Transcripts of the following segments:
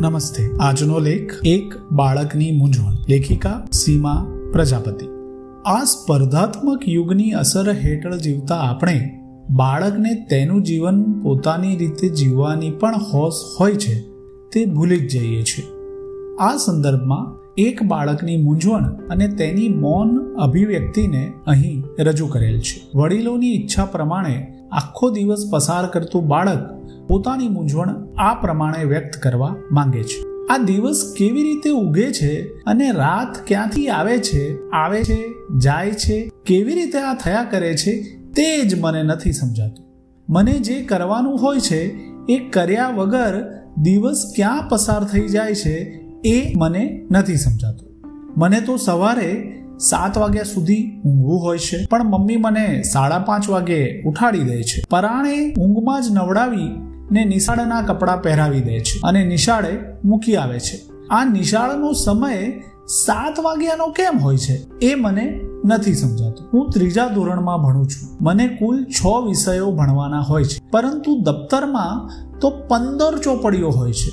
નમસ્તે. આજનો લેખ એક બાળકની મૂંઝવણ. લેખિકા સીમા પ્રજાપતિ. આ સ્પર્ધાત્મક યુગની અસર હેઠળ જીવતા આપણે બાળકને તેનું જીવન પોતાની રીતે જીવવાની પણ હોશ હોય છે, તે ભૂલી જ જઈએ છીએ. આ સંદર્ભમાં એક બાળકની મૂંઝવણ અને તેની મૌન અભિવ્યક્તિને અહીં રજૂ કરેલ છે. વડીલોની ઈચ્છા પ્રમાણે આખો દિવસ પસાર કરતું બાળક પોતાની મૂંઝવણ આ પ્રમાણે વ્યક્ત કરવા માંગે છે. આ દિવસ કેવી રીતે ઉગે છે અને રાત ક્યાંથી આવે છે આવે છે, જાય છે, કેવી રીતે આ થયા કરે છે તે જ મને નથી સમજાતું. મને જે કરવાનું હોય છે, એ કર્યા વગર દિવસ ક્યાં પસાર થઈ જાય છે એ મને નથી સમજાતું. મને તો સવારે સાત વાગ્યા સુધી ઊંઘવું હોય છે. પણ મમ્મી મને સાડા પાંચ વાગે ઉઠાડી દે છે. પરાણે ઊંઘમાં જ નવડાવી ને નિશાળના કપડાં પહેરાવી દે છે અને નિશાળે મૂકી આવે છે. આ નિશાળનો સમય સાત વાગ્યાનો કેમ હોય છે એ મને નથી સમજાતું. હું ત્રીજા ધોરણમાં ભણું છું. મને કુલ છ વિષયો ભણવાના હોય છે. પરંતુ દફતરમાં તો પંદર ચોપડીઓ હોય છે.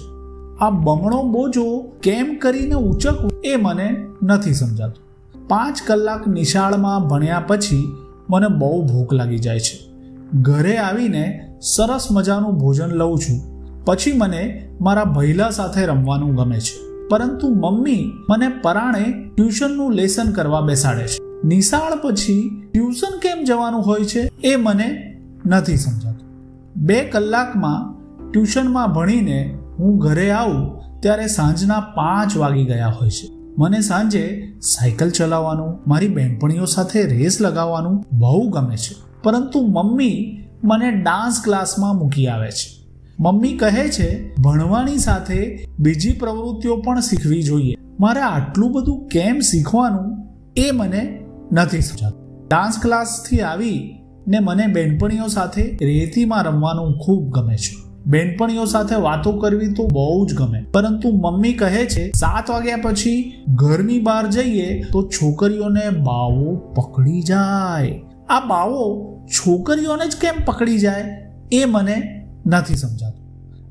આ બમણો બોજો કેમ કરીને ઉચકવું એ મને નથી સમજાતું. પાંચ કલાક નિશાળમાં ભણ્યા પછી મને બહુ ભૂખ લાગી જાય છે. ઘરે આવીને સરસ મજાનું ભોજન લઉં છું. પછી મને મારા ભૈલા સાથે રમવાનું ગમે છે. પરંતુ મમ્મી મને પરાણે ટ્યુશનનું લેસન કરવા બેસાડે છે. નિશાળ પછી ટ્યુશન કેમ જવાનું હોય છે એ મને નથી સમજાતું. બે કલાકમાં ટ્યુશનમાં ભણીને હું ઘરે આવું ત્યારે સાંજના પાંચ વાગી ગયા હોય છે. મને સાંજે સાયકલ ચલાવવાનું, મારી બહેનપણીઓ સાથે રેસ લગાવવાનું બહુ ગમે છે. પરંતુ મમ્મી મને ડાન્સ ક્લાસમાં મૂકી આવે છે. મમ્મી કહે છે, ભણવાની સાથે બીજી પ્રવૃત્તિઓ પણ શીખવી જોઈએ. મારે આટલું બધું કેમ શીખવાનું એ મને નથી સમજાતું. ડાન્સ ક્લાસથી આવી ને મને બહેનપણીઓ સાથે રેતીમાં રમવાનું ખૂબ ગમે છે. બેનપણીઓ સાથે વાતો કરવી તો બહુ જ ગમે. પરંતુ મમ્મી કહે છે, સાત વાગ્યા પછી ઘરની બહાર જઈએ તો છોકરીઓને બાવો પકડી જાય. આ બાવો છોકરીઓને જ કેમ પકડી જાય એ મને નથી સમજાતું.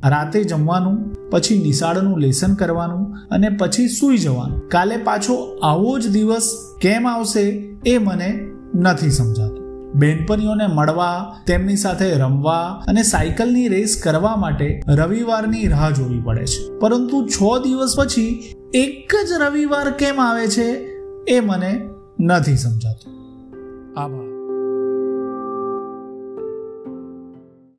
રાતે જમવાનું, પછી નિશાળનું લેસન કરવાનું અને પછી સૂઈ જવાનું. કાલે પાછો આવો જ દિવસ કેમ આવશે એ મને નથી સમજાતું. બેનપણીઓને મળવા, તેમની સાથે રમવા અને સાયકલની રેસ કરવા માટે રવિવારની રાહ જોવી પડે છે. પરંતુ છ દિવસ પછી એક જ રવિવાર કેમ આવે છે એ મને નથી સમજાતું. આભાર.